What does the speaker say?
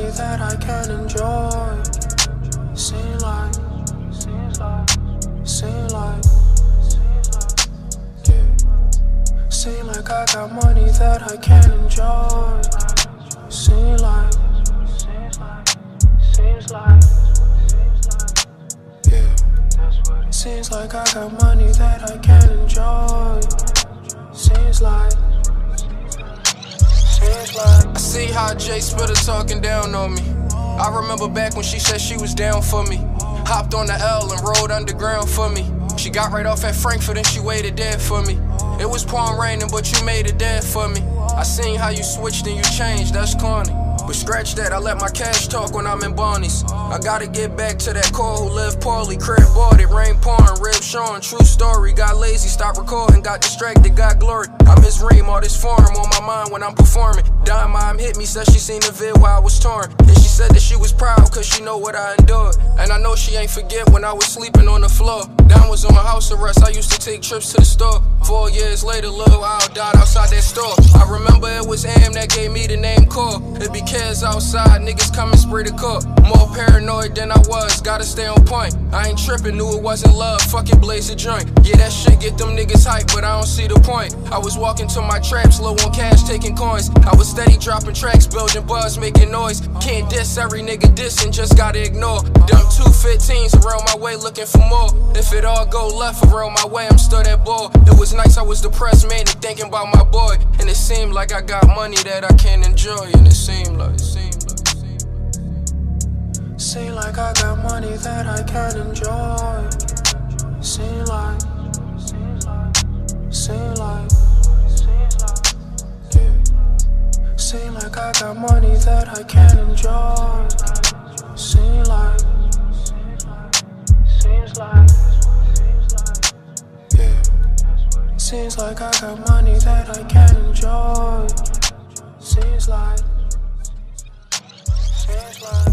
that I can enjoy. Seem like, seems like, seem like, yeah. Seem like I got money that I can enjoy. Seem like, seems like, seems like, yeah. Seems like I got money that I can enjoy. Seems like. I see how Jay Spitter talking down on me. I remember back when she said she was down for me. Hopped on the L and rode underground for me. She got right off at Frankford and she waited there for me. It was pouring raining, but you made it there for me. I seen how you switched and you changed, that's corny. But scratch that, I let my cash talk when I'm in Barney's. I gotta get back to that core who lived poorly. Crib bought it, rain pouring, rib showing. True story, got lazy, stopped recording, got distracted, got glory. I miss Reem, all this form on my mind when I'm performing. Dime mom hit me, said she seen the vid while I was torn. And she said that she was proud, cause she know what I endured. And I know she ain't forget when I was sleeping on the floor. Dime was on my house arrest, I used to take trips to the store. Four years later, Lil Al died outside that store. I remember was Am that gave me the name Kur. It be kids outside, niggas come and spray the cup. More paranoid than I was, gotta stay on point. I ain't tripping, knew it wasn't love, fucking blaze a joint. Yeah, that shit get them niggas hype, but I don't see the point. I was walking to my traps, low on cash, taking coins. I was steady dropping tracks, building buzz, making noise. Can't diss every nigga dissing, just gotta ignore. Dumb 215s around my way looking for more. If it all go left around my way, I'm still that boy. It was nice, I was depressed, man, and thinking about my boy. And it seemed like I got money that I can enjoy, and it seemed like, it seemed like. Seem like I got money that I can enjoy. Seem like, seem like, yeah. Seem like I got money that I can enjoy. Seem like, seems like, Seems like I got money that I can enjoy. Seems like. Seems like.